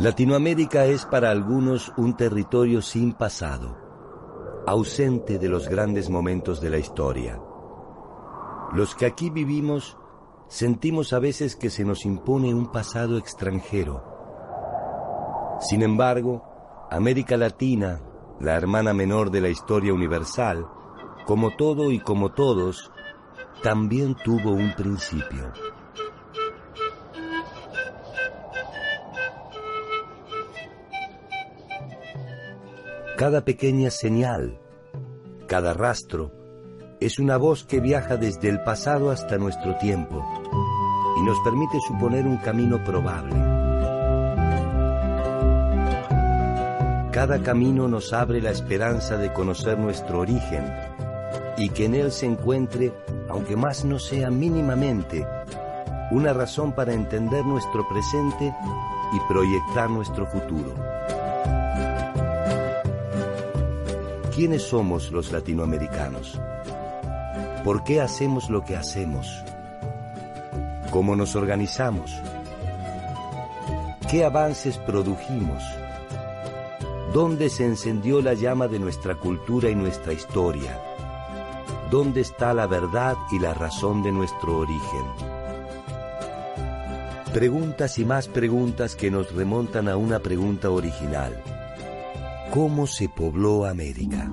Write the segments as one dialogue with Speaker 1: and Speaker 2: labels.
Speaker 1: Latinoamérica es para algunos un territorio sin pasado, ausente de los grandes momentos de la historia. Los que aquí vivimos sentimos a veces que se nos impone un pasado extranjero. Sin embargo, América Latina, la hermana menor de la historia universal, como todo y como todos, también tuvo un principio. Cada pequeña señal, cada rastro, es una voz que viaja desde el pasado hasta nuestro tiempo y nos permite suponer un camino probable. Cada camino nos abre la esperanza de conocer nuestro origen y que en él se encuentre, aunque más no sea mínimamente, una razón para entender nuestro presente y proyectar nuestro futuro. ¿Quiénes somos los latinoamericanos? ¿Por qué hacemos lo que hacemos? ¿Cómo nos organizamos? ¿Qué avances produjimos? ¿Dónde se encendió la llama de nuestra cultura y nuestra historia? ¿Dónde está la verdad y la razón de nuestro origen? Preguntas y más preguntas que nos remontan a una pregunta original. ¿Cómo se pobló América?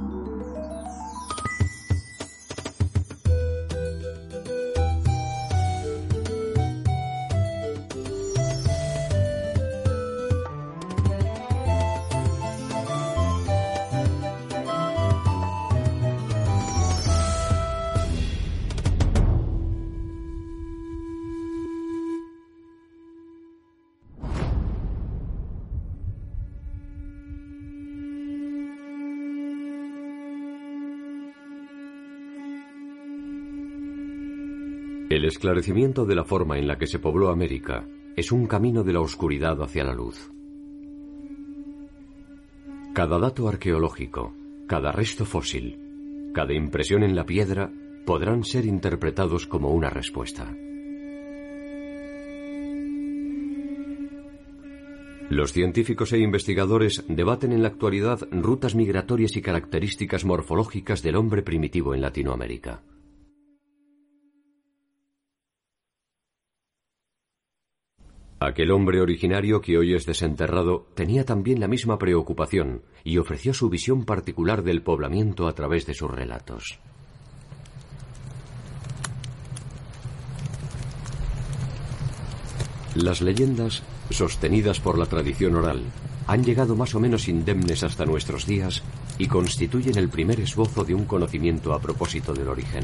Speaker 2: El esclarecimiento de la forma en la que se pobló América es un camino de la oscuridad hacia la luz. Cada dato arqueológico, cada resto fósil, cada impresión en la piedra podrán ser interpretados como una respuesta. Los científicos e investigadores debaten en la actualidad rutas migratorias y características morfológicas del hombre primitivo en Latinoamérica. Aquel hombre originario que hoy es desenterrado tenía también la misma preocupación y ofreció su visión particular del poblamiento a través de sus relatos. Las leyendas, sostenidas por la tradición oral, han llegado más o menos indemnes hasta nuestros días y constituyen el primer esbozo de un conocimiento a propósito del origen.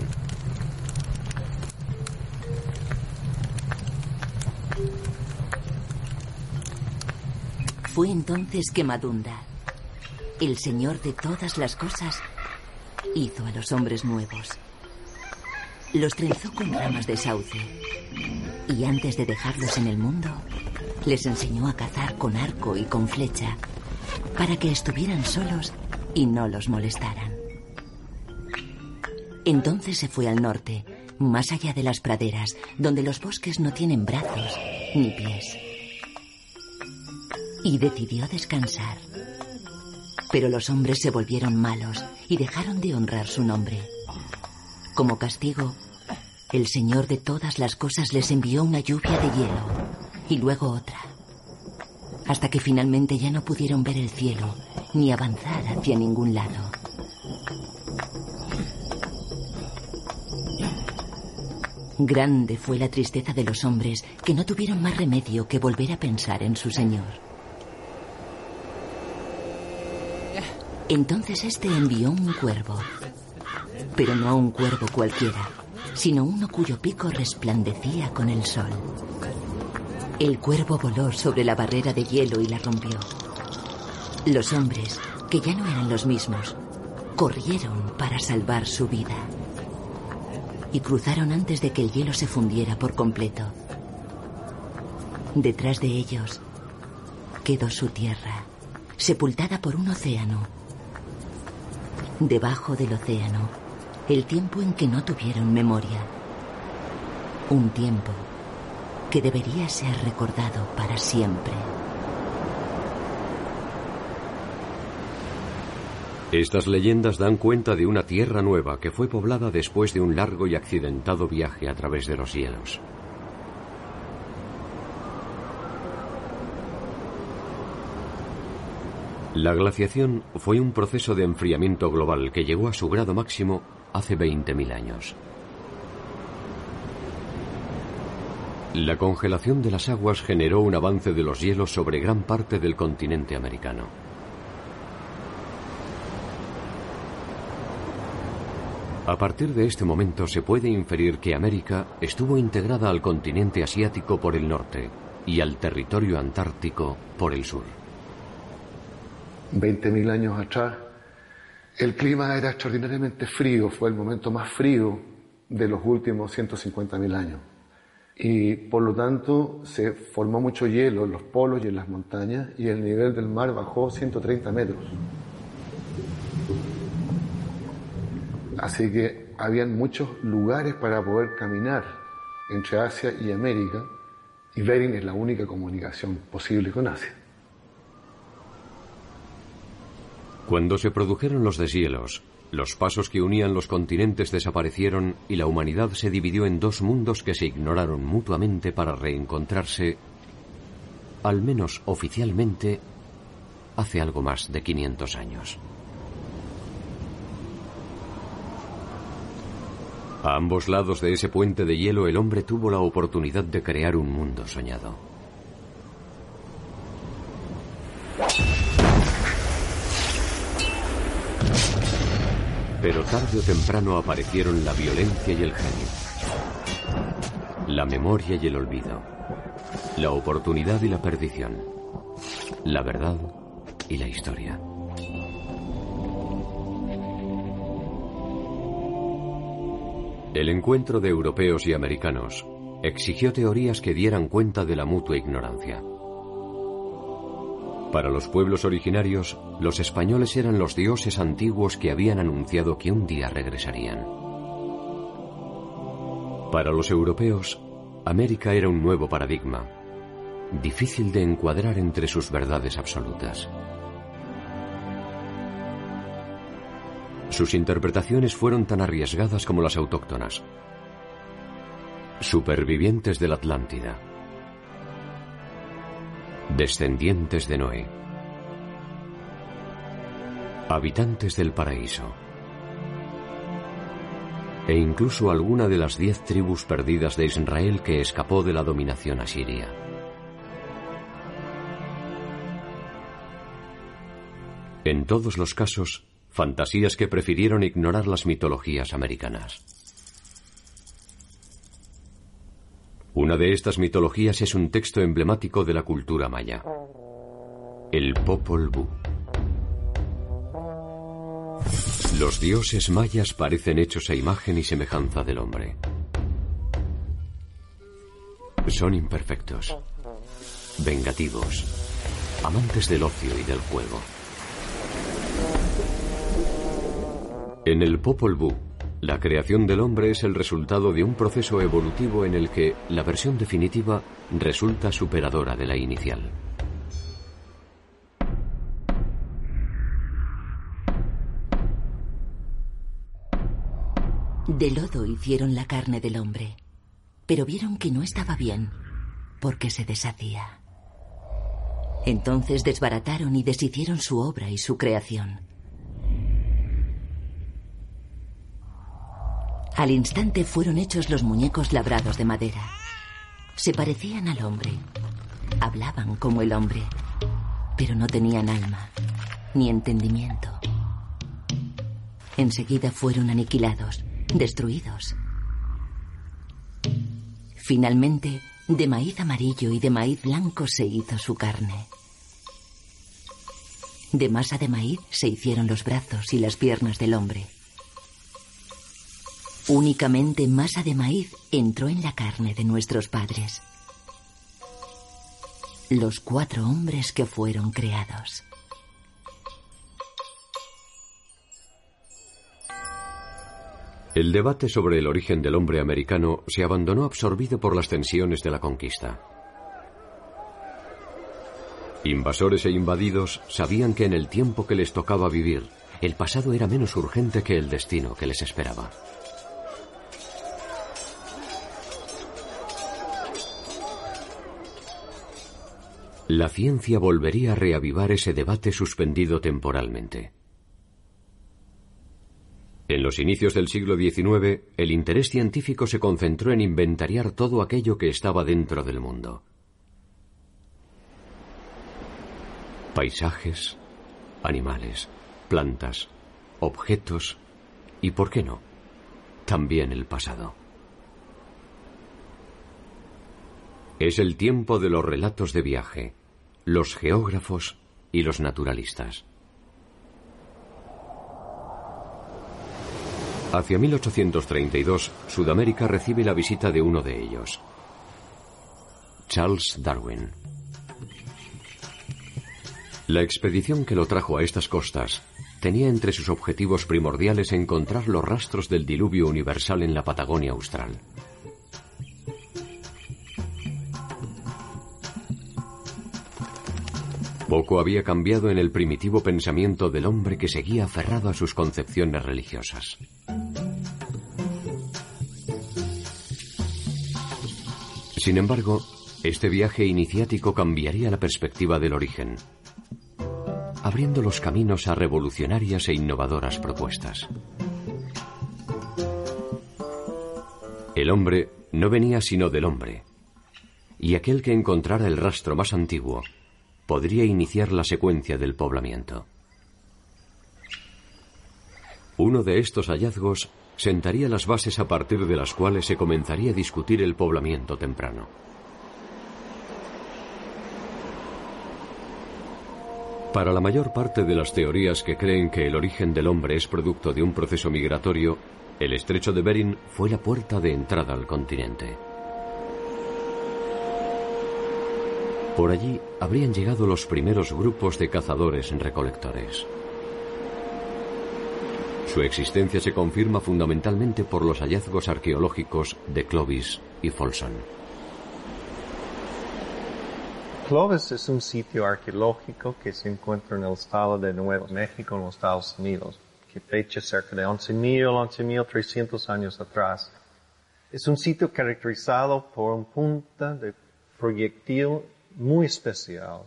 Speaker 3: Fue entonces que Madunda, el señor de todas las cosas, hizo a los hombres nuevos. Los trenzó con ramas de sauce y antes de dejarlos en el mundo, les enseñó a cazar con arco y con flecha para que estuvieran solos y no los molestaran. Entonces se fue al norte, más allá de las praderas, donde los bosques no tienen brazos ni pies y decidió descansar. Pero los hombres se volvieron malos y dejaron de honrar su nombre. Como castigo, el Señor de todas las cosas les envió una lluvia de hielo y luego otra, hasta que finalmente ya no pudieron ver el cielo ni avanzar hacia ningún lado. Grande fue la tristeza de los hombres que no tuvieron más remedio que volver a pensar en su Señor. Entonces este envió un cuervo, pero no un cuervo cualquiera, sino uno cuyo pico resplandecía con el sol. El cuervo voló sobre la barrera de hielo y la rompió. Los hombres, que ya no eran los mismos, corrieron para salvar su vida. Y cruzaron antes de que el hielo se fundiera por completo. Detrás de ellos quedó su tierra, sepultada por un océano Debajo del océano, el tiempo en que no tuvieron memoria. Un tiempo que debería ser recordado para siempre.
Speaker 2: Estas leyendas dan cuenta de una tierra nueva que fue poblada después de un largo y accidentado viaje a través de los cielos. La glaciación fue un proceso de enfriamiento global que llegó a su grado máximo hace 20.000 años. La congelación de las aguas generó un avance de los hielos sobre gran parte del continente americano. A partir de este momento se puede inferir que América estuvo integrada al continente asiático por el norte y al territorio antártico por el sur.
Speaker 4: 20.000 años atrás, el clima era extraordinariamente frío, fue el momento más frío de los últimos 150.000 años. Y por lo tanto se formó mucho hielo en los polos y en las montañas y el nivel del mar bajó 130 metros. Así que habían muchos lugares para poder caminar entre Asia y América y Bering es la única comunicación posible con Asia.
Speaker 2: Cuando se produjeron los deshielos, los pasos que unían los continentes desaparecieron y la humanidad se dividió en dos mundos que se ignoraron mutuamente para reencontrarse, al menos oficialmente, hace algo más de 500 años. A ambos lados de ese puente de hielo el hombre tuvo la oportunidad de crear un mundo soñado. Pero tarde o temprano aparecieron la violencia y el genio, la memoria y el olvido, la oportunidad y la perdición, la verdad y la historia. El encuentro de europeos y americanos exigió teorías que dieran cuenta de la mutua ignorancia. Para los pueblos originarios, los españoles eran los dioses antiguos que habían anunciado que un día regresarían. Para los europeos, América era un nuevo paradigma, difícil de encuadrar entre sus verdades absolutas. Sus interpretaciones fueron tan arriesgadas como las autóctonas. Supervivientes de la Atlántida. Descendientes de Noé. Habitantes del paraíso. E incluso alguna de las diez tribus perdidas de Israel que escapó de la dominación asiria. En todos los casos, fantasías que prefirieron ignorar las mitologías americanas. Una de estas mitologías es un texto emblemático de la cultura maya, el Popol Vuh. Los dioses mayas parecen hechos a imagen y semejanza del hombre. Son imperfectos, vengativos, amantes del ocio y del juego. En el Popol Vuh, la creación del hombre es el resultado de un proceso evolutivo en el que la versión definitiva resulta superadora de la inicial.
Speaker 3: De lodo hicieron la carne del hombre, pero vieron que no estaba bien, porque se deshacía. Entonces desbarataron y deshicieron su obra y su creación. Al instante fueron hechos los muñecos labrados de madera. Se parecían al hombre. Hablaban como el hombre, pero no tenían alma, ni entendimiento. Enseguida fueron aniquilados, destruidos. Finalmente, de maíz amarillo y de maíz blanco se hizo su carne. De masa de maíz se hicieron los brazos y las piernas del hombre. Únicamente masa de maíz entró en la carne de nuestros padres. Los cuatro hombres que fueron creados.
Speaker 2: El debate sobre el origen del hombre americano se abandonó absorbido por las tensiones de la conquista. Invasores e invadidos sabían que en el tiempo que les tocaba vivir, el pasado era menos urgente que el destino que les esperaba. La ciencia volvería a reavivar ese debate suspendido temporalmente. En los inicios del siglo XIX, el interés científico se concentró en inventariar todo aquello que estaba dentro del mundo. Paisajes, animales, plantas, objetos y, ¿por qué no?, también el pasado. Es el tiempo de los relatos de viaje, los geógrafos y los naturalistas. Hacia 1832, Sudamérica recibe la visita de uno de ellos, Charles Darwin. La expedición que lo trajo a estas costas tenía entre sus objetivos primordiales encontrar los rastros del diluvio universal en la Patagonia austral. Poco había cambiado en el primitivo pensamiento del hombre que seguía aferrado a sus concepciones religiosas. Sin embargo, este viaje iniciático cambiaría la perspectiva del origen, abriendo los caminos a revolucionarias e innovadoras propuestas. El hombre no venía sino del hombre, y aquel que encontrara el rastro más antiguo podría iniciar la secuencia del poblamiento. Uno de estos hallazgos sentaría las bases a partir de las cuales se comenzaría a discutir el poblamiento temprano. Para la mayor parte de las teorías que creen que el origen del hombre es producto de un proceso migratorio, el estrecho de Bering fue la puerta de entrada al continente. Por allí habrían llegado los primeros grupos de cazadores-recolectores. Su existencia se confirma fundamentalmente por los hallazgos arqueológicos de Clovis y Folsom.
Speaker 5: Clovis es un sitio arqueológico que se encuentra en el estado de Nuevo México, en los Estados Unidos, que fecha cerca de 11.000, 11.300 años atrás. Es un sitio caracterizado por un punta de proyectil muy especial,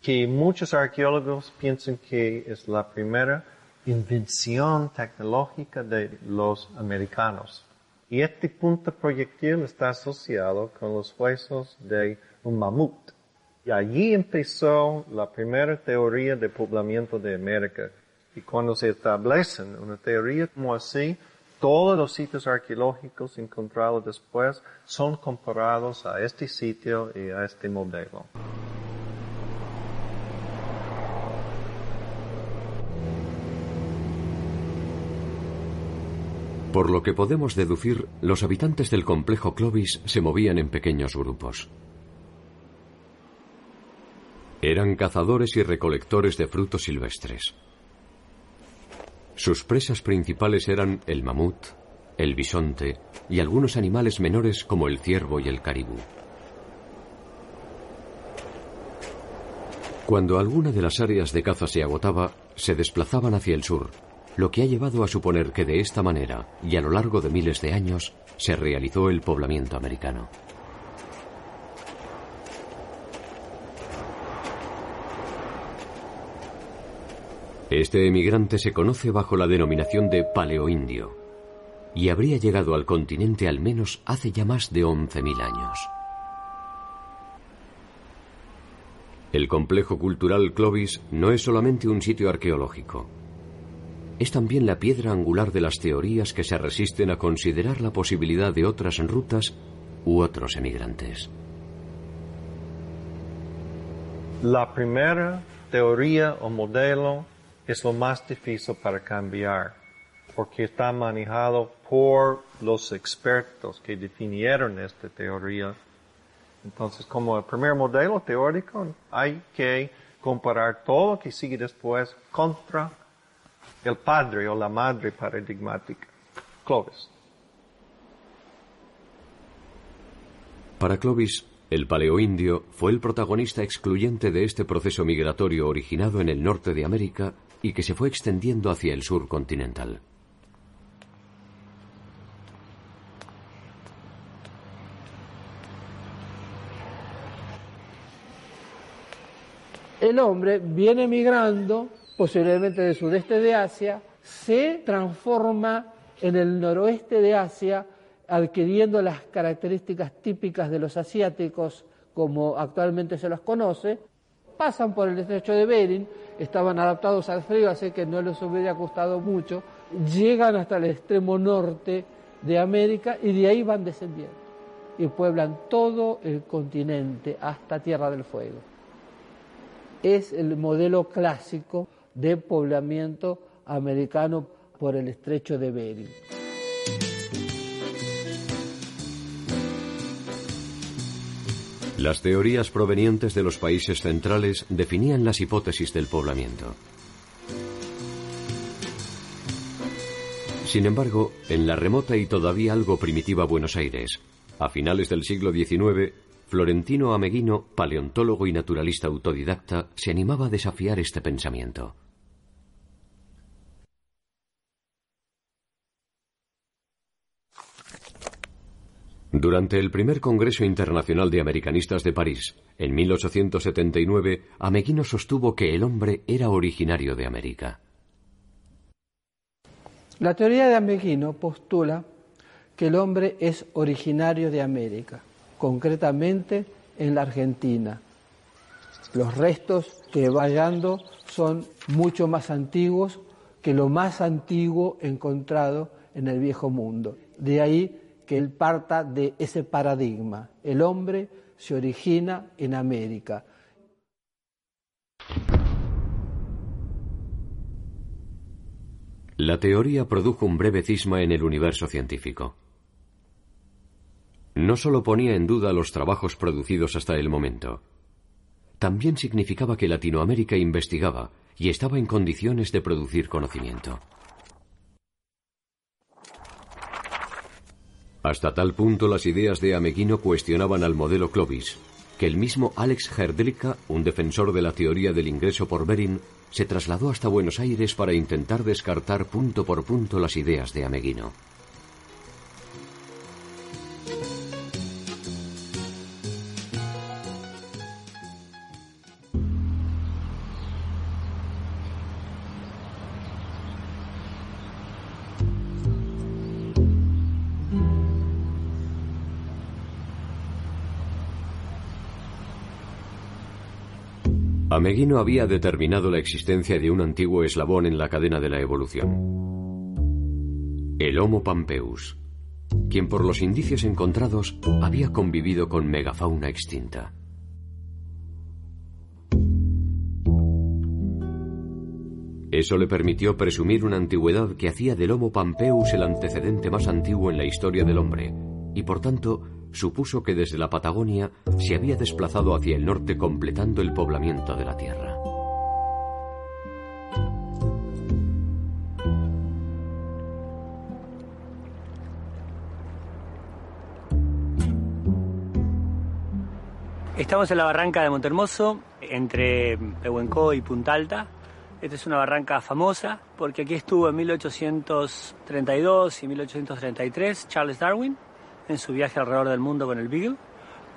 Speaker 5: que muchos arqueólogos piensan que es la primera invención tecnológica de los americanos. Y este punto proyectil está asociado con los huesos de un mamut. Y allí empezó la primera teoría de poblamiento de América. Y cuando se establecen una teoría como así, todos los sitios arqueológicos encontrados después son comparados a este sitio y a este modelo.
Speaker 2: Por lo que podemos deducir, los habitantes del complejo Clovis se movían en pequeños grupos. Eran cazadores y recolectores de frutos silvestres. Sus presas principales eran el mamut, el bisonte y algunos animales menores como el ciervo y el caribú. Cuando alguna de las áreas de caza se agotaba, se desplazaban hacia el sur, lo que ha llevado a suponer que de esta manera, y a lo largo de miles de años, se realizó el poblamiento americano. Este emigrante se conoce bajo la denominación de paleoindio y habría llegado al continente al menos hace ya más de 11.000 años. El complejo cultural Clovis no es solamente un sitio arqueológico es también la piedra angular de las teorías que se resisten a considerar la posibilidad de otras rutas u otros emigrantes.
Speaker 5: La primera teoría o modelo es lo más difícil para cambiar, porque está manejado por los expertos que definieron esta teoría. Entonces, como el primer modelo teórico, hay que comparar todo lo que sigue después contra el padre o la madre paradigmática, Clovis.
Speaker 2: Para Clovis, el paleoindio fue el protagonista excluyente de este proceso migratorio originado en el norte de América y que se fue extendiendo hacia el sur continental.
Speaker 6: El hombre viene migrando, posiblemente del sudeste de Asia, se transforma en el noroeste de Asia, adquiriendo las características típicas de los asiáticos como actualmente se los conoce, pasan por el estrecho de Bering, estaban adaptados al frío, así que no les hubiera costado mucho, llegan hasta el extremo norte de América y de ahí van descendiendo y pueblan todo el continente hasta Tierra del Fuego. Es el modelo clásico de poblamiento americano por el estrecho de Bering.
Speaker 2: Las teorías provenientes de los países centrales definían las hipótesis del poblamiento. Sin embargo, en la remota y todavía algo primitiva Buenos Aires, a finales del siglo XIX, Florentino Ameguino, paleontólogo y naturalista autodidacta, se animaba a desafiar este pensamiento. Durante el primer Congreso Internacional de Americanistas de París, en 1879, Ameguino sostuvo que el hombre era originario de América.
Speaker 6: La teoría de Ameguino postula que el hombre es originario de América, concretamente en la Argentina. Los restos que va hallando son mucho más antiguos que lo más antiguo encontrado en el viejo mundo. De ahí que él parta de ese paradigma. El hombre se origina en América.
Speaker 2: La teoría produjo un breve cisma en el universo científico. No solo ponía en duda los trabajos producidos hasta el momento, también significaba que Latinoamérica investigaba y estaba en condiciones de producir conocimiento. Hasta tal punto las ideas de Ameguino cuestionaban al modelo Clovis, que el mismo Alex Herdlicka, un defensor de la teoría del ingreso por Bering, se trasladó hasta Buenos Aires para intentar descartar punto por punto las ideas de Ameguino. Ameguino había determinado la existencia de un antiguo eslabón en la cadena de la evolución. El Homo pampeus, quien por los indicios encontrados había convivido con megafauna extinta. Eso le permitió presumir una antigüedad que hacía del Homo pampeus el antecedente más antiguo en la historia del hombre, y por tanto supuso que desde la Patagonia se había desplazado hacia el norte completando el poblamiento de la Tierra.
Speaker 7: Estamos en la barranca de Montermoso, entre Pehuenco y Punta Alta. Esta es una barranca famosa porque aquí estuvo en 1832 y 1833 Charles Darwin en su viaje alrededor del mundo con el Beagle.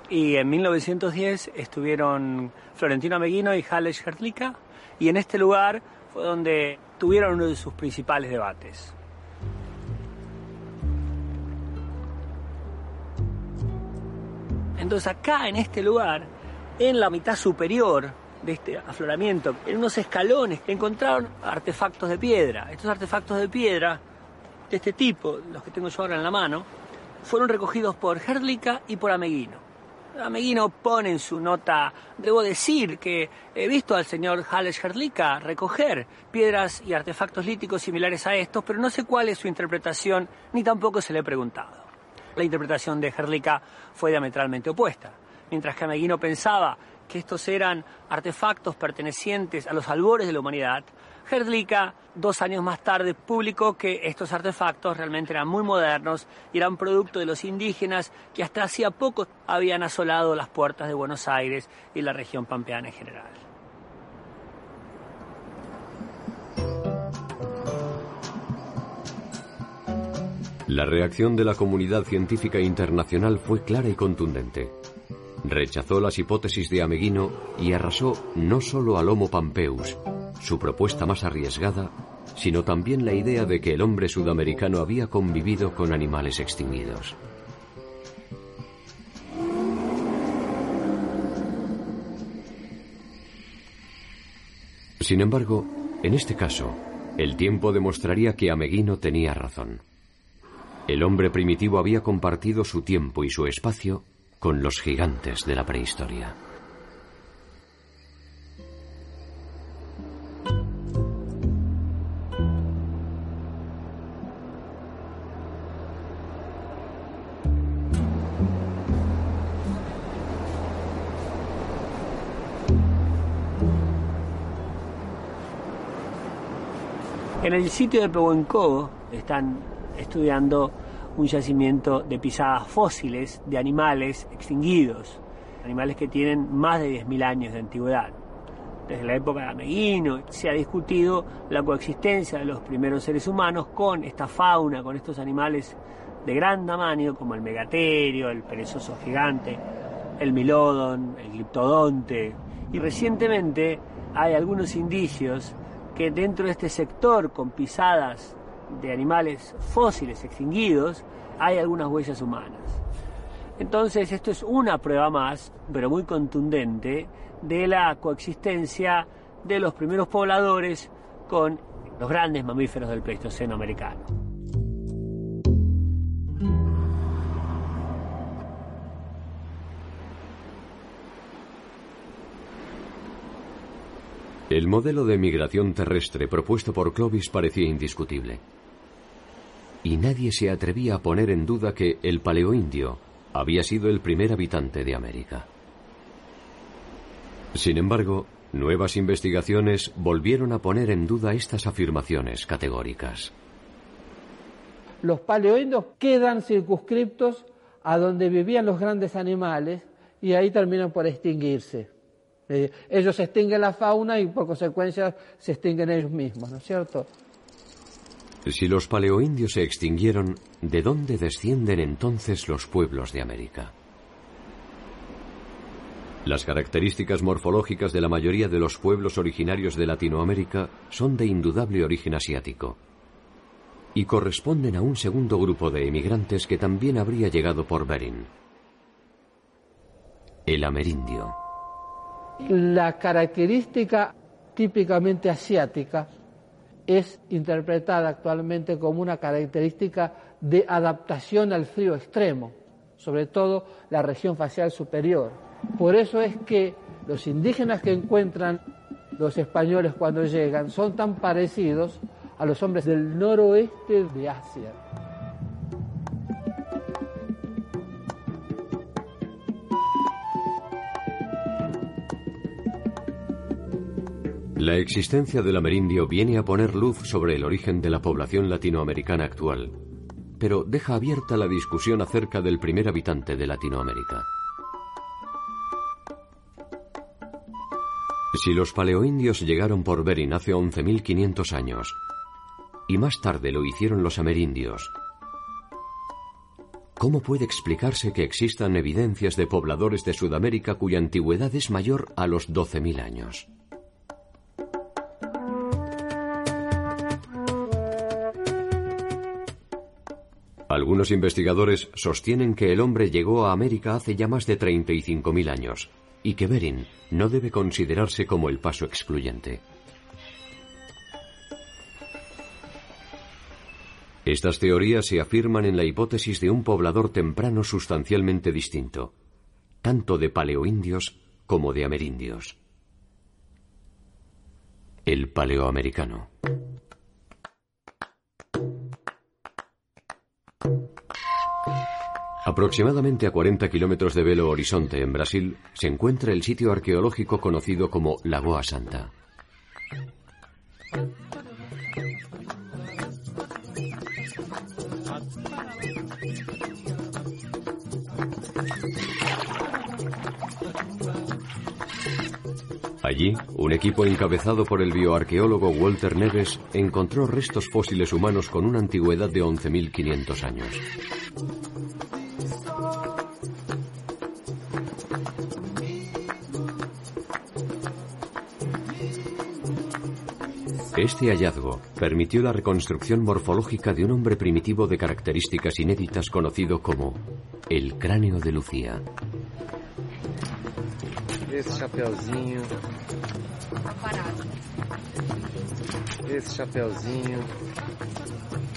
Speaker 7: Y en 1910 estuvieron Florentino Ameguino y Hales Hertlicka, y en este lugar fue donde tuvieron uno de sus principales debates. Entonces acá en este lugar, en la mitad superior de este afloramiento, en unos escalones, encontraron artefactos de piedra. Estos artefactos de piedra, de este tipo, los que tengo yo ahora en la mano, fueron recogidos por Herdlicka y por Ameguino. Ameguino pone en su nota, debo decir que he visto al señor Hales Herdlicka recoger piedras y artefactos líticos similares a estos, pero no sé cuál es su interpretación, ni tampoco se le he preguntado. La interpretación de Herdlicka fue diametralmente opuesta. Mientras que Ameguino pensaba que estos eran artefactos pertenecientes a los albores de la humanidad, Herdlicka, dos años más tarde, publicó que estos artefactos realmente eran muy modernos y eran producto de los indígenas que hasta hacía poco habían asolado las puertas de Buenos Aires y la región pampeana en general.
Speaker 2: La reacción de la comunidad científica internacional fue clara y contundente. Rechazó las hipótesis de Ameguino y arrasó no solo al Homo pampeus, su propuesta más arriesgada, sino también la idea de que el hombre sudamericano había convivido con animales extinguidos. Sin embargo, en este caso, el tiempo demostraría que Ameguino tenía razón. El hombre primitivo había compartido su tiempo y su espacio con los gigantes de la prehistoria.
Speaker 7: En el sitio de Pehuencobo están estudiando un yacimiento de pisadas fósiles de animales extinguidos, animales que tienen más de 10.000 años de antigüedad. Desde la época de Ameguino se ha discutido la coexistencia de los primeros seres humanos con esta fauna, con estos animales de gran tamaño como el megaterio, el perezoso gigante, el milodon, el gliptodonte. Y recientemente hay algunos indicios que dentro de este sector con pisadas de animales fósiles extinguidos hay algunas huellas humanas. Entonces esto es una prueba más, pero muy contundente, de la coexistencia de los primeros pobladores con los grandes mamíferos del Pleistoceno americano.
Speaker 2: El modelo de migración terrestre propuesto por Clovis parecía indiscutible. Y nadie se atrevía a poner en duda que el paleoindio había sido el primer habitante de América. Sin embargo, nuevas investigaciones volvieron a poner en duda estas afirmaciones categóricas.
Speaker 6: Los paleoindios quedan circunscriptos a donde vivían los grandes animales y ahí terminan por extinguirse. Eh, ellos extinguen la fauna y por consecuencia se extinguen ellos mismos, ¿no es cierto?
Speaker 2: Si los paleoindios se extinguieron, ¿de dónde descienden entonces los pueblos de América? Las características morfológicas de la mayoría de los pueblos originarios de Latinoamérica son de indudable origen asiático y corresponden a un segundo grupo de emigrantes que también habría llegado por Bering, el amerindio.
Speaker 6: La característica típicamente asiática es interpretada actualmente como una característica de adaptación al frío extremo, sobre todo la región facial superior. Por eso es que los indígenas que encuentran los españoles cuando llegan son tan parecidos a los hombres del noroeste de Asia.
Speaker 2: La existencia del amerindio viene a poner luz sobre el origen de la población latinoamericana actual, pero deja abierta la discusión acerca del primer habitante de Latinoamérica. Si los paleoindios llegaron por Bering hace 11.500 años, y más tarde lo hicieron los amerindios, ¿cómo puede explicarse que existan evidencias de pobladores de Sudamérica cuya antigüedad es mayor a los 12.000 años? Algunos investigadores sostienen que el hombre llegó a América hace ya más de 35.000 años y que Bering no debe considerarse como el paso excluyente. Estas teorías se afirman en la hipótesis de un poblador temprano sustancialmente distinto, tanto de paleoindios como de amerindios. El paleoamericano. Aproximadamente a 40 kilómetros de Belo Horizonte, en Brasil, se encuentra el sitio arqueológico conocido como Lagoa Santa. Allí, un equipo encabezado por el bioarqueólogo Walter Neves encontró restos fósiles humanos con una antigüedad de 11.500 años. Este hallazgo permitió la reconstrucción morfológica de un hombre primitivo de características inéditas conocido como el cráneo de Lucía.
Speaker 8: Chapeuzinho. Chapeuzinho.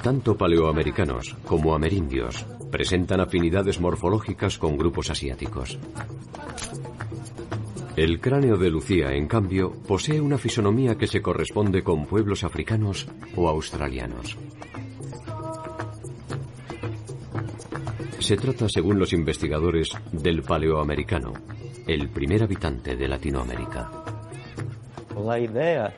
Speaker 2: Tanto paleoamericanos como amerindios presentan afinidades morfológicas con grupos asiáticos. El cráneo de Lucía, en cambio, posee una fisonomía que se corresponde con pueblos africanos o australianos. Se trata, según los investigadores, del paleoamericano, el primer habitante de Latinoamérica.
Speaker 9: La idea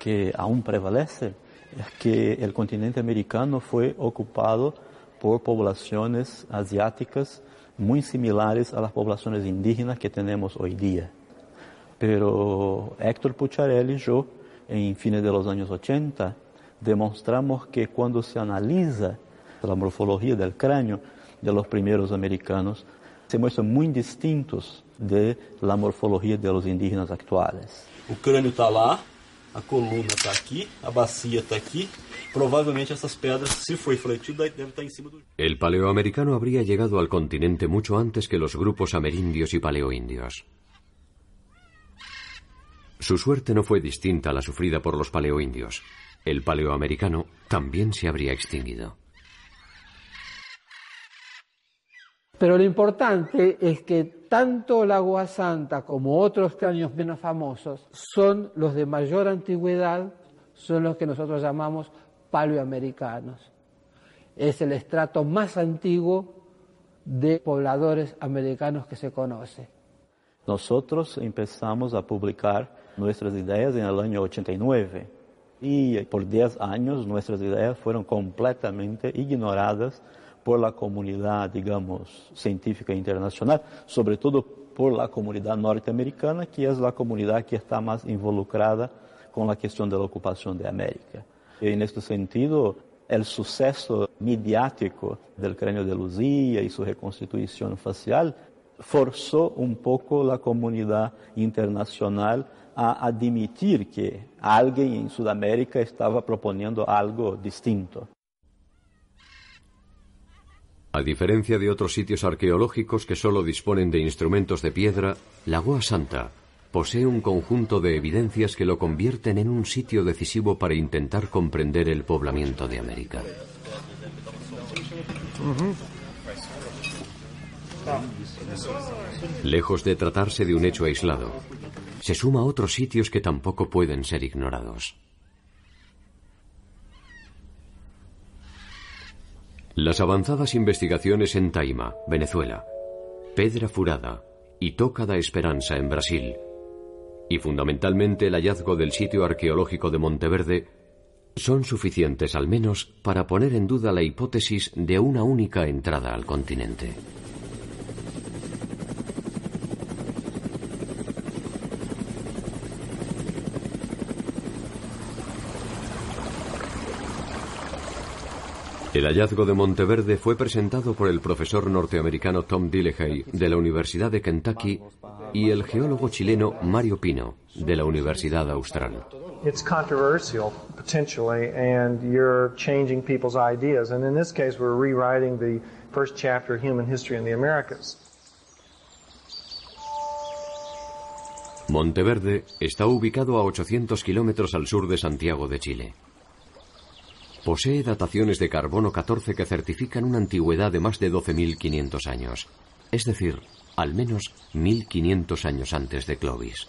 Speaker 9: que aún prevalece es que el continente americano fue ocupado por poblaciones asiáticas muy similares a las poblaciones indígenas que tenemos hoy día. Pero Héctor Pucharelli y yo, en fines de los años 80, demostramos que cuando se analiza la morfología del cráneo de los primeros americanos, se muestran muy distintos de la morfología de los indígenas actuales.
Speaker 10: O crânio está lá, a coluna está aqui, a bacia está aqui. Provavelmente essas pedras, se foi fletido, deve estar em cima do.
Speaker 2: El paleoamericano habría llegado al continente mucho antes que los grupos amerindios y paleoindios. Su suerte no fue distinta a la sufrida por los paleoindios. El paleoamericano también se habría extinguido.
Speaker 6: Pero lo importante es que tanto la Agua Santa como otros cráneos menos famosos son los de mayor antigüedad, son los que nosotros llamamos paleoamericanos. Es el estrato más antiguo de pobladores americanos que se conoce.
Speaker 9: Nosotros empezamos a publicar nuestras ideas en el año 89 y por 10 años nuestras ideas fueron completamente ignoradas por la comunidad, digamos, científica internacional, sobre todo por la comunidad norteamericana, que es la comunidad que está más involucrada con la cuestión de la ocupación de América. Y en este sentido, el suceso mediático del cráneo de Lucía y su reconstitución facial forzó un poco la comunidad internacional a admitir que alguien en Sudamérica estaba proponiendo algo distinto.
Speaker 2: A diferencia de otros sitios arqueológicos que solo disponen de instrumentos de piedra, Lagoa Santa posee un conjunto de evidencias que lo convierten en un sitio decisivo para intentar comprender el poblamiento de América. Lejos de tratarse de un hecho aislado, se suma a otros sitios que tampoco pueden ser ignorados. Las avanzadas investigaciones en Taima, Venezuela, Pedra Furada y Toca da Esperanza en Brasil, y fundamentalmente el hallazgo del sitio arqueológico de Monteverde, son suficientes al menos para poner en duda la hipótesis de una única entrada al continente. El hallazgo de Monteverde fue presentado por el profesor norteamericano Tom Dillehay de la Universidad de Kentucky y el geólogo chileno Mario Pino de la Universidad Austral.
Speaker 5: It's controversial potentially, and you're changing people's ideas. And in this case, we're rewriting the first chapter of human history in the Americas.
Speaker 2: Monteverde está ubicado a 800 kilómetros al sur de Santiago de Chile. Posee dataciones de carbono 14 que certifican una antigüedad de más de 12.500 años, es decir, al menos 1.500 años antes de Clovis.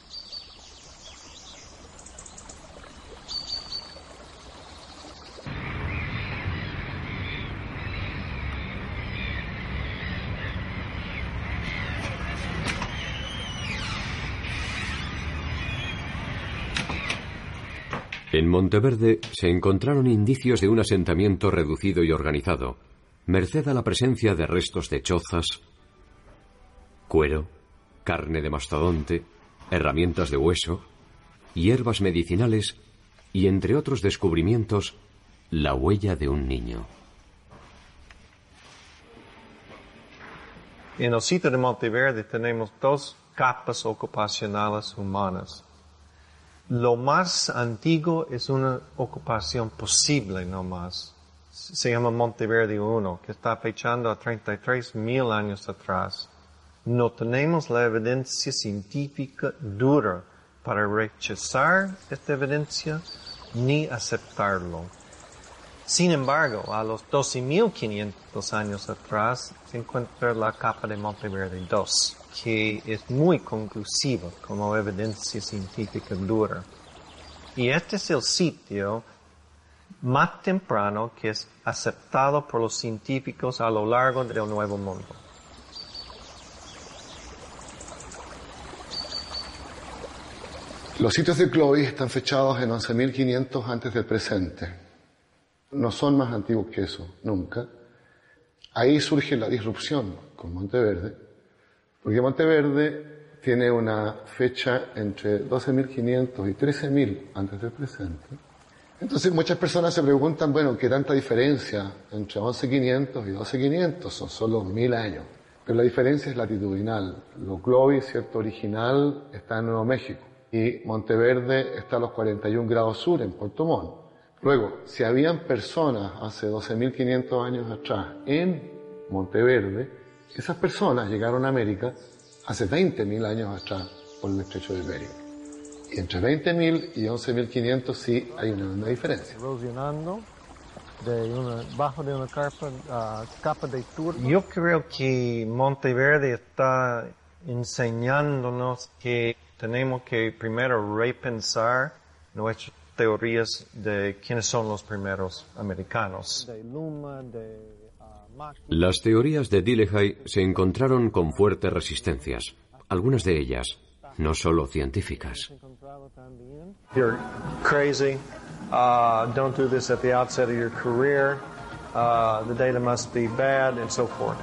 Speaker 2: En Monteverde se encontraron indicios de un asentamiento reducido y organizado, merced a la presencia de restos de chozas, cuero, carne de mastodonte, herramientas de hueso, hierbas medicinales y, entre otros descubrimientos, la huella de un niño.
Speaker 5: En el sitio de Monteverde tenemos dos capas ocupacionales humanas. Lo más antiguo es una ocupación posible no más. Se llama Monteverde 1, que está fechando a 33 mil años atrás. No tenemos la evidencia científica dura para rechazar esta evidencia ni aceptarlo. Sin embargo, a los 12.500 años atrás se encuentra la capa de Monteverde 2, que es muy conclusiva como evidencia científica dura. Y este es el sitio más temprano que es aceptado por los científicos a lo largo del Nuevo Mundo.
Speaker 4: Los sitios de Clovis están fechados en 11.500 antes del presente no son más antiguos que eso, nunca. Ahí surge la disrupción con Monteverde, porque Monteverde tiene una fecha entre 12.500 y 13.000 antes del presente. Entonces muchas personas se preguntan, bueno, ¿qué tanta diferencia entre 11.500 y 12.500? Son solo mil años. Pero la diferencia es latitudinal. Lo Clovis, cierto original, está en Nuevo México y Monteverde está a los 41 grados sur en Puerto Montt. Luego, si habían personas hace 12.500 años atrás en Monteverde, esas personas llegaron a América hace 20.000 años atrás por el estrecho de Bering. Y entre 20.000 y 11.500 sí hay una, una diferencia.
Speaker 5: Erosionando de una, bajo de una capa, uh, capa de turba. Yo creo que Monteverde está enseñándonos que tenemos que primero repensar nuestro teorías de quiénes son los primeros americanos.
Speaker 2: Las teorías de Dillehay se encontraron con fuertes resistencias, algunas de ellas no solo científicas.
Speaker 5: You're crazy. Uh, don't do this at the outset of your career. Uh, the data must be bad, and so forth.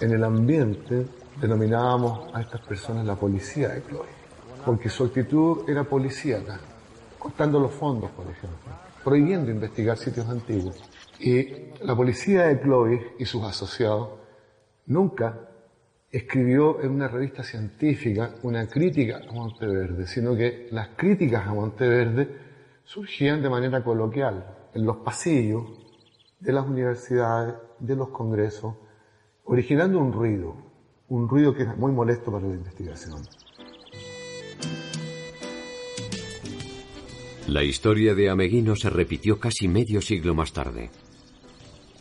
Speaker 4: En el ambiente denominábamos a estas personas la policía de Clovis, porque su actitud era policíaca, cortando los fondos, por ejemplo, prohibiendo investigar sitios antiguos. Y la policía de Clovis y sus asociados nunca escribió en una revista científica una crítica a Monteverde, sino que las críticas a Monteverde surgían de manera coloquial, en los pasillos de las universidades, de los congresos, originando un ruido, un ruido que era muy molesto para la investigación.
Speaker 2: La historia de Ameguino se repitió casi medio siglo más tarde.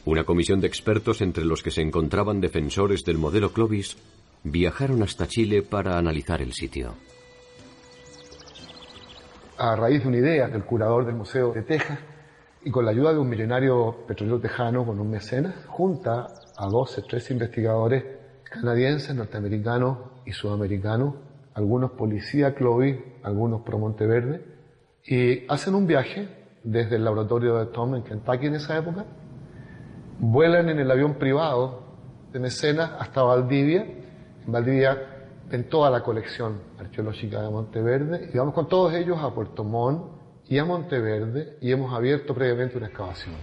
Speaker 2: Una comisión de expertos entre los que se encontraban defensores del modelo Clovis viajaron hasta Chile para analizar el sitio.
Speaker 4: A raíz de una idea del curador del Museo de Texas y con la ayuda de un millonario petrolero tejano con un mecenas, junta a 12, 13 investigadores canadienses, norteamericanos y sudamericanos, algunos policía Clovis, algunos pro Monteverde, y hacen un viaje desde el laboratorio de Tom en Kentucky en esa época, vuelan en el avión privado de Mecenas hasta Valdivia, en Valdivia ven toda la colección arqueológica de Monteverde, y vamos con todos ellos a Puerto Montt y a Monteverde, y hemos abierto previamente una excavación.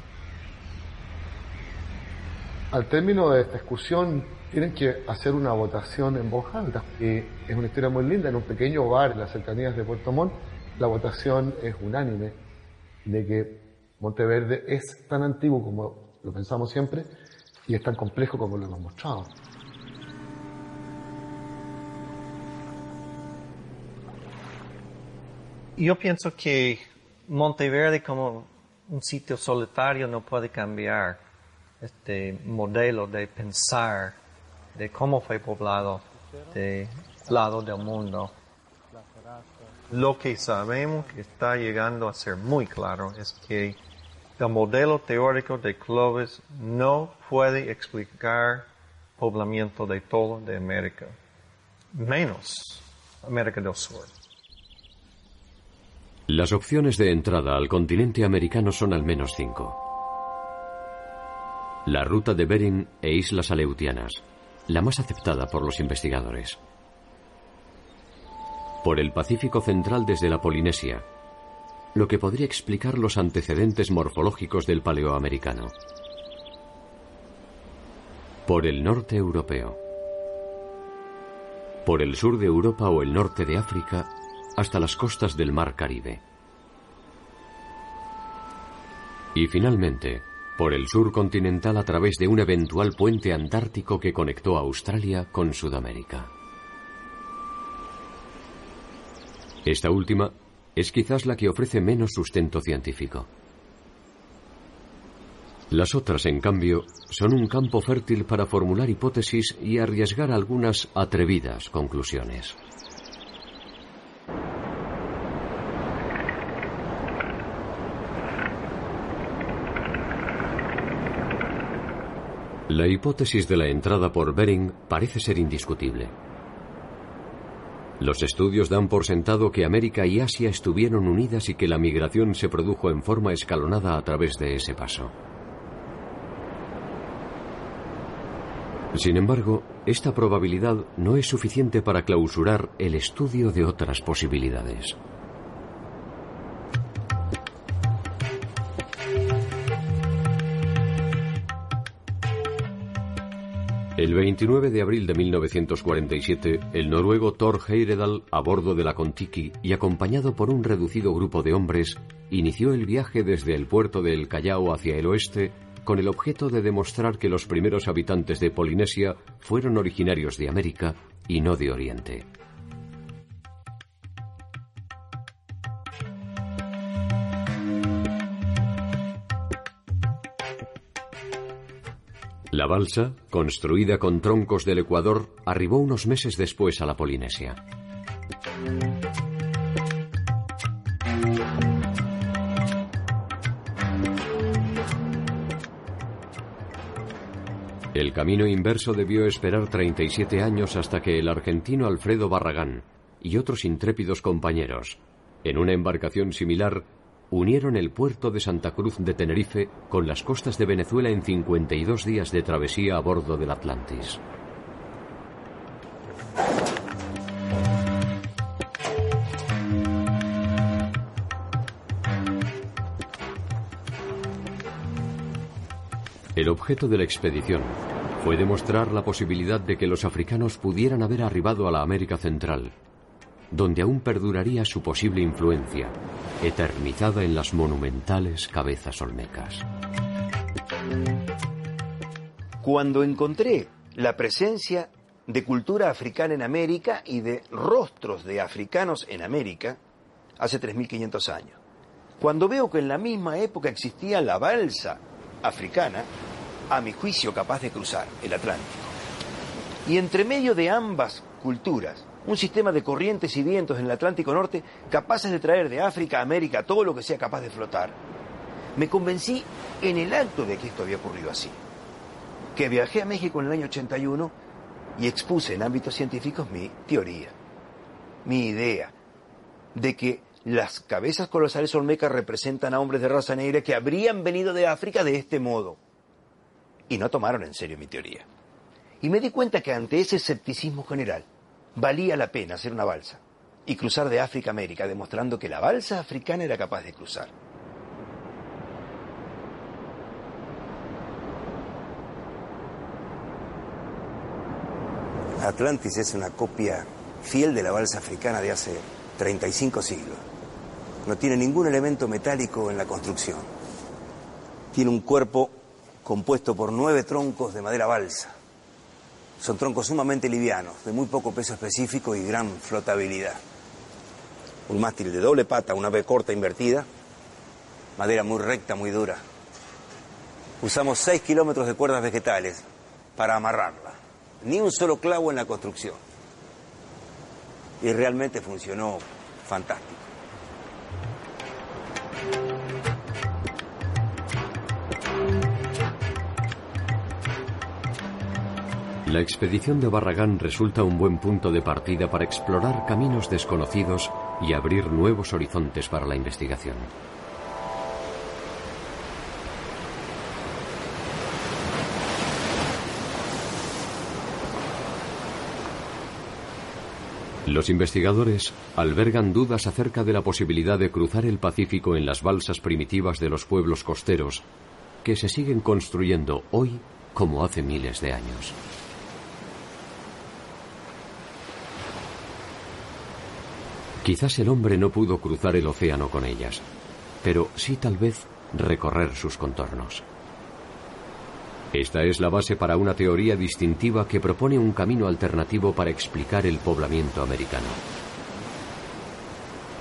Speaker 4: Al término de esta excursión tienen que hacer una votación en voz. Y es una historia muy linda, en un pequeño bar en las cercanías de Puerto Montt, la votación es unánime de que Monteverde es tan antiguo como lo pensamos siempre y es tan complejo como lo hemos mostrado.
Speaker 5: Yo pienso que Monteverde como un sitio solitario no puede cambiar este modelo de pensar de cómo fue poblado de lado del mundo. Lo que sabemos que está llegando a ser muy claro es que el modelo teórico de Clovis no puede explicar poblamiento de todo de América, menos América del Sur.
Speaker 2: Las opciones de entrada al continente americano son al menos cinco. La ruta de Bering e Islas Aleutianas, la más aceptada por los investigadores. Por el Pacífico Central desde la Polinesia, lo que podría explicar los antecedentes morfológicos del paleoamericano. Por el norte europeo. Por el sur de Europa o el norte de África hasta las costas del Mar Caribe. Y finalmente, por el sur continental a través de un eventual puente antártico que conectó Australia con Sudamérica. Esta última es quizás la que ofrece menos sustento científico. Las otras, en cambio, son un campo fértil para formular hipótesis y arriesgar algunas atrevidas conclusiones. La hipótesis de la entrada por Bering parece ser indiscutible. Los estudios dan por sentado que América y Asia estuvieron unidas y que la migración se produjo en forma escalonada a través de ese paso. Sin embargo, esta probabilidad no es suficiente para clausurar el estudio de otras posibilidades. El 29 de abril de 1947, el noruego Thor Heyerdahl, a bordo de la Kontiki y acompañado por un reducido grupo de hombres, inició el viaje desde el puerto de El Callao hacia el oeste con el objeto de demostrar que los primeros habitantes de Polinesia fueron originarios de América y no de Oriente. La balsa, construida con troncos del Ecuador, arribó unos meses después a la Polinesia. El camino inverso debió esperar 37 años hasta que el argentino Alfredo Barragán y otros intrépidos compañeros, en una embarcación similar, unieron el puerto de Santa Cruz de Tenerife con las costas de Venezuela en 52 días de travesía a bordo del Atlantis. El objeto de la expedición fue demostrar la posibilidad de que los africanos pudieran haber arribado a la América Central donde aún perduraría su posible influencia, eternizada en las monumentales cabezas olmecas.
Speaker 11: Cuando encontré la presencia de cultura africana en América y de rostros de africanos en América, hace 3.500 años, cuando veo que en la misma época existía la balsa africana, a mi juicio capaz de cruzar el Atlántico, y entre medio de ambas culturas un sistema de corrientes y vientos en el Atlántico Norte capaces de traer de África a América todo lo que sea capaz de flotar. Me convencí en el acto de que esto había ocurrido así. Que viajé a México en el año 81 y expuse en ámbitos científicos mi teoría, mi idea de que las cabezas colosales olmecas representan a hombres de raza negra que habrían venido de África de este modo. Y no tomaron en serio mi teoría. Y me di cuenta que ante ese escepticismo general, valía la pena hacer una balsa y cruzar de África a América, demostrando que la balsa africana era capaz de cruzar. Atlantis es una copia fiel de la balsa africana de hace 35 siglos. No tiene ningún elemento metálico en la construcción. Tiene un cuerpo compuesto por nueve troncos de madera balsa son troncos sumamente livianos, de muy poco peso específico y gran flotabilidad. Un mástil de doble pata, una B corta invertida, madera muy recta, muy dura. Usamos 6 kilómetros de cuerdas vegetales para amarrarla. Ni un solo clavo en la construcción. Y realmente funcionó fantástico.
Speaker 2: La expedición de Barragán resulta un buen punto de partida para explorar caminos desconocidos y abrir nuevos horizontes para la investigación. Los investigadores albergan dudas acerca de la posibilidad de cruzar el Pacífico en las balsas primitivas de los pueblos costeros que se siguen construyendo hoy como hace miles de años. Quizás el hombre no pudo cruzar el océano con ellas, pero sí tal vez recorrer sus contornos. Esta es la base para una teoría distintiva que propone un camino alternativo para explicar el poblamiento americano.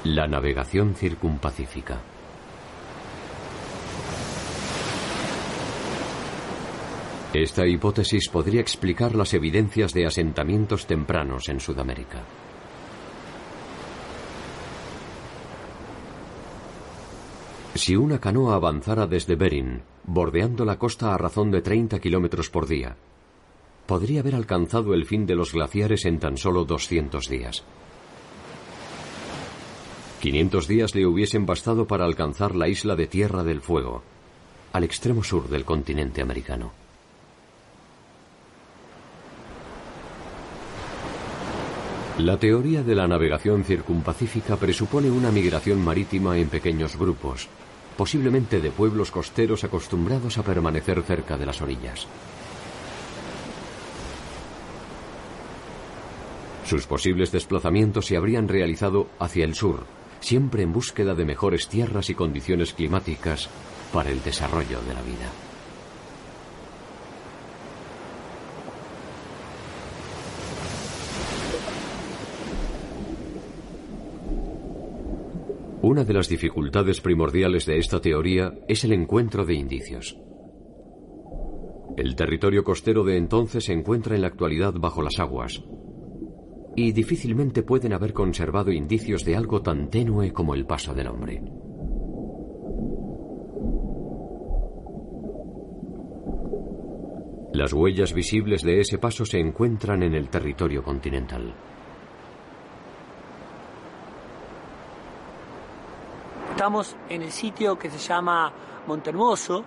Speaker 2: La navegación circumpacífica. Esta hipótesis podría explicar las evidencias de asentamientos tempranos en Sudamérica. Si una canoa avanzara desde Bering, bordeando la costa a razón de 30 kilómetros por día, podría haber alcanzado el fin de los glaciares en tan solo 200 días. 500 días le hubiesen bastado para alcanzar la isla de Tierra del Fuego, al extremo sur del continente americano. La teoría de la navegación circumpacífica presupone una migración marítima en pequeños grupos, posiblemente de pueblos costeros acostumbrados a permanecer cerca de las orillas. Sus posibles desplazamientos se habrían realizado hacia el sur, siempre en búsqueda de mejores tierras y condiciones climáticas para el desarrollo de la vida. Una de las dificultades primordiales de esta teoría es el encuentro de indicios. El territorio costero de entonces se encuentra en la actualidad bajo las aguas, y difícilmente pueden haber conservado indicios de algo tan tenue como el paso del hombre. Las huellas visibles de ese paso se encuentran en el territorio continental.
Speaker 7: Estamos en el sitio que se llama Montermoso.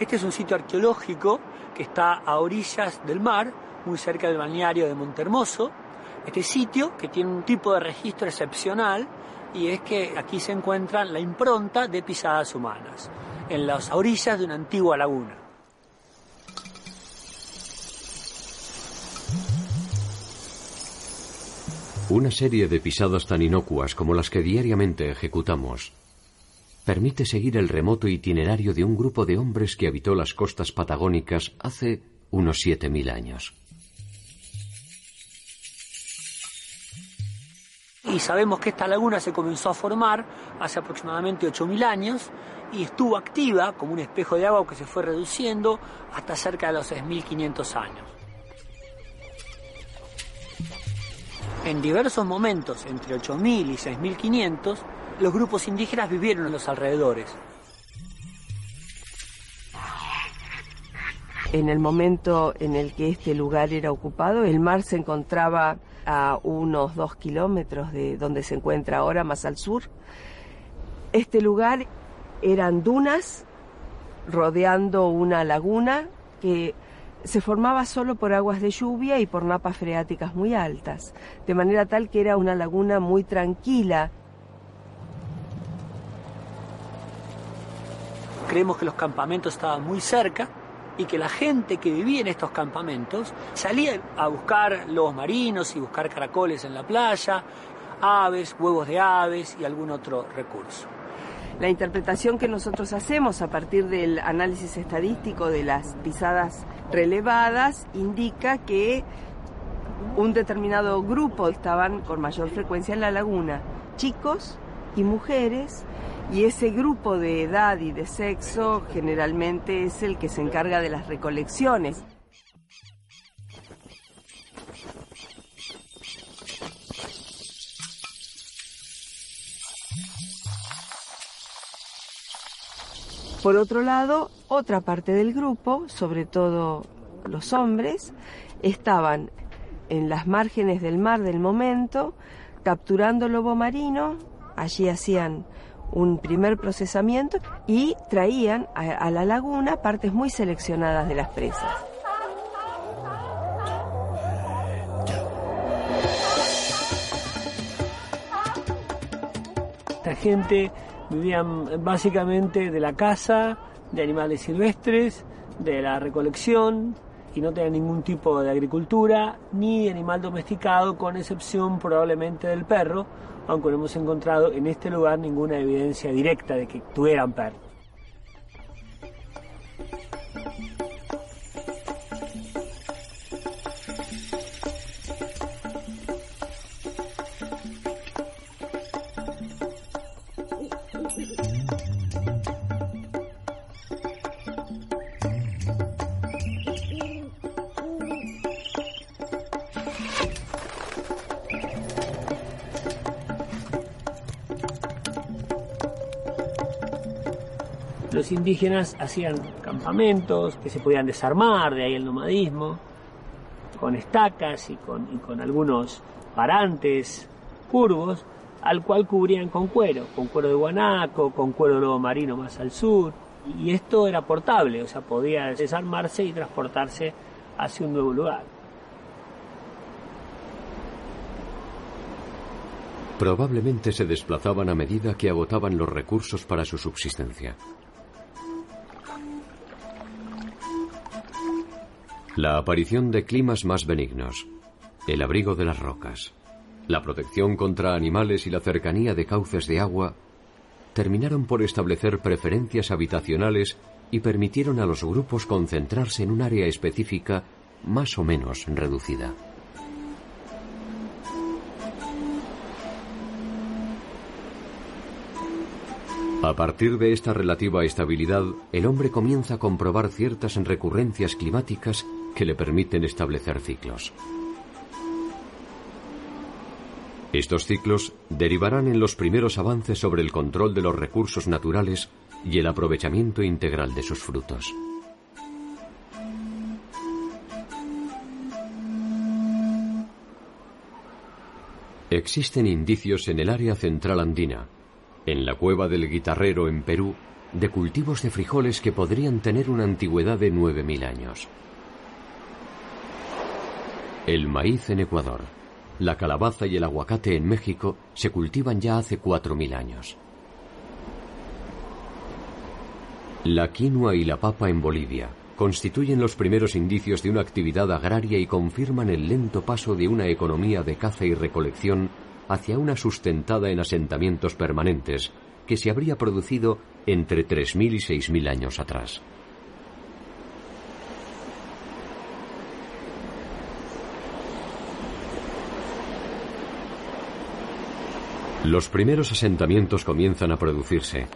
Speaker 7: Este es un sitio arqueológico que está a orillas del mar, muy cerca del balneario de Montermoso. Este sitio que tiene un tipo de registro excepcional y es que aquí se encuentra la impronta de pisadas humanas, en las orillas de una antigua laguna.
Speaker 2: Una serie de pisadas tan inocuas como las que diariamente ejecutamos permite seguir el remoto itinerario de un grupo de hombres que habitó las costas patagónicas hace unos 7.000 años.
Speaker 7: Y sabemos que esta laguna se comenzó a formar hace aproximadamente 8.000 años y estuvo activa como un espejo de agua que se fue reduciendo hasta cerca de los 6.500 años. En diversos momentos, entre 8.000 y 6.500, los grupos indígenas vivieron en los alrededores.
Speaker 12: En el momento en el que este lugar era ocupado, el mar se encontraba a unos dos kilómetros de donde se encuentra ahora, más al sur. Este lugar eran dunas rodeando una laguna que se formaba solo por aguas de lluvia y por napas freáticas muy altas, de manera tal que era una laguna muy tranquila
Speaker 7: Creemos que los campamentos estaban muy cerca y que la gente que vivía en estos campamentos salía a buscar lobos marinos y buscar caracoles en la playa, aves, huevos de aves y algún otro recurso.
Speaker 12: La interpretación que nosotros hacemos a partir del análisis estadístico de las pisadas relevadas indica que un determinado grupo estaban con mayor frecuencia en la laguna, chicos y mujeres, y ese grupo de edad y de sexo generalmente es el que se encarga de las recolecciones. Por otro lado, otra parte del grupo, sobre todo los hombres, estaban en las márgenes del mar del momento, capturando lobo marino, allí hacían un primer procesamiento y traían a, la laguna partes muy seleccionadas de las presas.
Speaker 7: Esta gente vivía básicamente de la caza, de animales silvestres, de la recolección y no tenían ningún tipo de agricultura ni animal domesticado, con excepción probablemente del perro, aunque no hemos encontrado en este lugar ninguna evidencia directa de que tuvieran perros. Los indígenas hacían campamentos que se podían desarmar, de ahí el nomadismo, con estacas y con, y con algunos parantes curvos, al cual cubrían con cuero, con cuero de guanaco, con cuero de lobo marino más al sur. Y esto era portable, o sea, podía desarmarse y transportarse hacia un nuevo lugar.
Speaker 2: Probablemente se desplazaban a medida que agotaban los recursos para su subsistencia. La aparición de climas más benignos, el abrigo de las rocas, la protección contra animales y la cercanía de cauces de agua terminaron por establecer preferencias habitacionales y permitieron a los grupos concentrarse en un área específica más o menos reducida. A partir de esta relativa estabilidad, el hombre comienza a comprobar ciertas recurrencias climáticas que le permiten establecer ciclos. Estos ciclos derivarán en los primeros avances sobre el control de los recursos naturales y el aprovechamiento integral de sus frutos. Existen indicios en el área central andina, en la cueva del guitarrero en Perú, de cultivos de frijoles que podrían tener una antigüedad de 9.000 años. El maíz en Ecuador, la calabaza y el aguacate en México se cultivan ya hace 4.000 años. La quinoa y la papa en Bolivia constituyen los primeros indicios de una actividad agraria y confirman el lento paso de una economía de caza y recolección hacia una sustentada en asentamientos permanentes que se habría producido entre 3.000 y 6.000 años atrás. Los primeros asentamientos comienzan a producirse,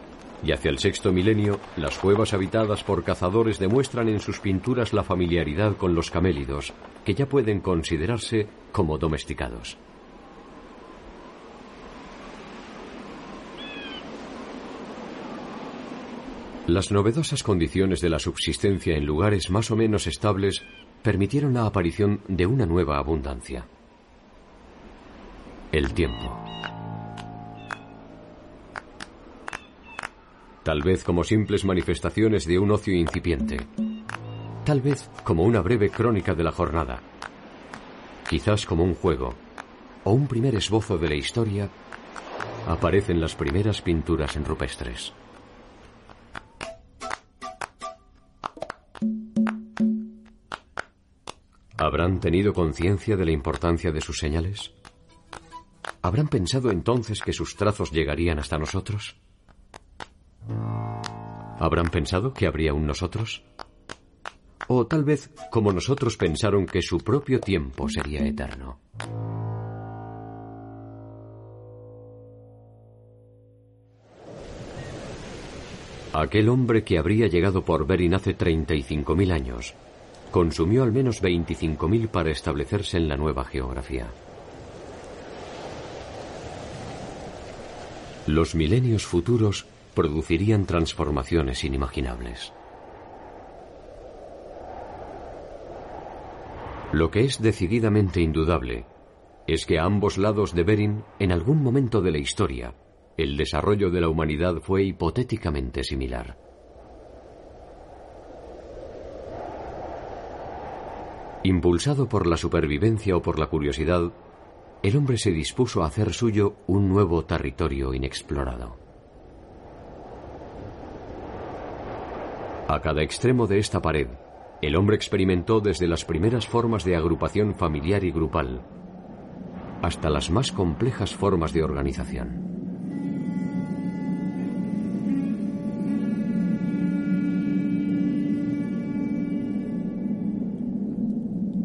Speaker 2: y hacia el sexto milenio, las cuevas habitadas por cazadores demuestran en sus pinturas la familiaridad con los camélidos, que ya pueden considerarse como domesticados. Las novedosas condiciones de la subsistencia en lugares más o menos estables permitieron la aparición de una nueva abundancia. El tiempo. Tal vez como simples manifestaciones de un ocio incipiente, tal vez como una breve crónica de la jornada, quizás como un juego o un primer esbozo de la historia, aparecen las primeras pinturas en rupestres. ¿Habrán tenido conciencia de la importancia de sus señales? ¿Habrán pensado entonces que sus trazos llegarían hasta nosotros? ¿Habrán pensado que habría un nosotros? O tal vez, como nosotros pensaron que su propio tiempo sería eterno. Aquel hombre que habría llegado por Berin hace 35.000 años consumió al menos 25.000 para establecerse en la nueva geografía. Los milenios futuros producirían transformaciones inimaginables. Lo que es decididamente indudable es que a ambos lados de Bering, en algún momento de la historia, el desarrollo de la humanidad fue hipotéticamente similar. Impulsado por la supervivencia o por la curiosidad, el hombre se dispuso a hacer suyo un nuevo territorio inexplorado. A cada extremo de esta pared, el hombre experimentó desde las primeras formas de agrupación familiar y grupal hasta las más complejas formas de organización.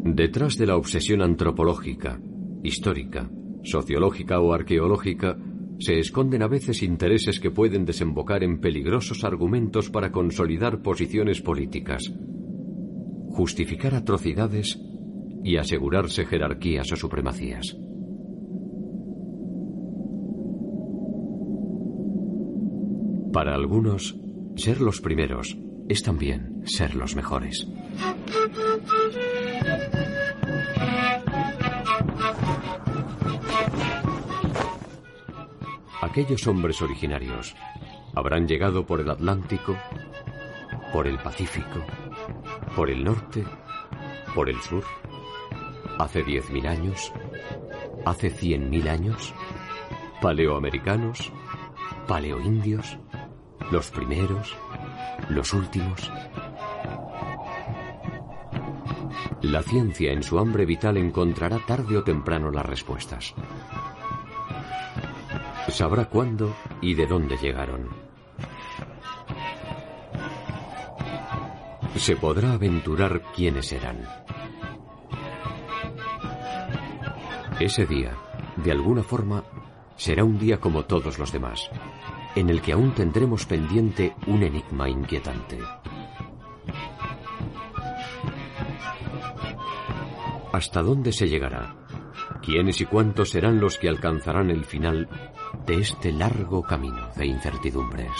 Speaker 2: Detrás de la obsesión antropológica, histórica, sociológica o arqueológica, se esconden a veces intereses que pueden desembocar en peligrosos argumentos para consolidar posiciones políticas, justificar atrocidades y asegurarse jerarquías o supremacías. Para algunos, ser los primeros es también ser los mejores. Aquellos hombres originarios habrán llegado por el Atlántico, por el Pacífico, por el norte, por el sur, hace 10.000 años, hace 100.000 años, paleoamericanos, paleoindios, los primeros, los últimos. La ciencia en su hambre vital encontrará tarde o temprano las respuestas. Sabrá cuándo y de dónde llegaron. Se podrá aventurar quiénes eran. Ese día, de alguna forma, será un día como todos los demás en el que aún tendremos pendiente un enigma inquietante. ¿Hasta dónde se llegará? ¿Quiénes y cuántos serán los que alcanzarán el final de este largo camino de incertidumbres?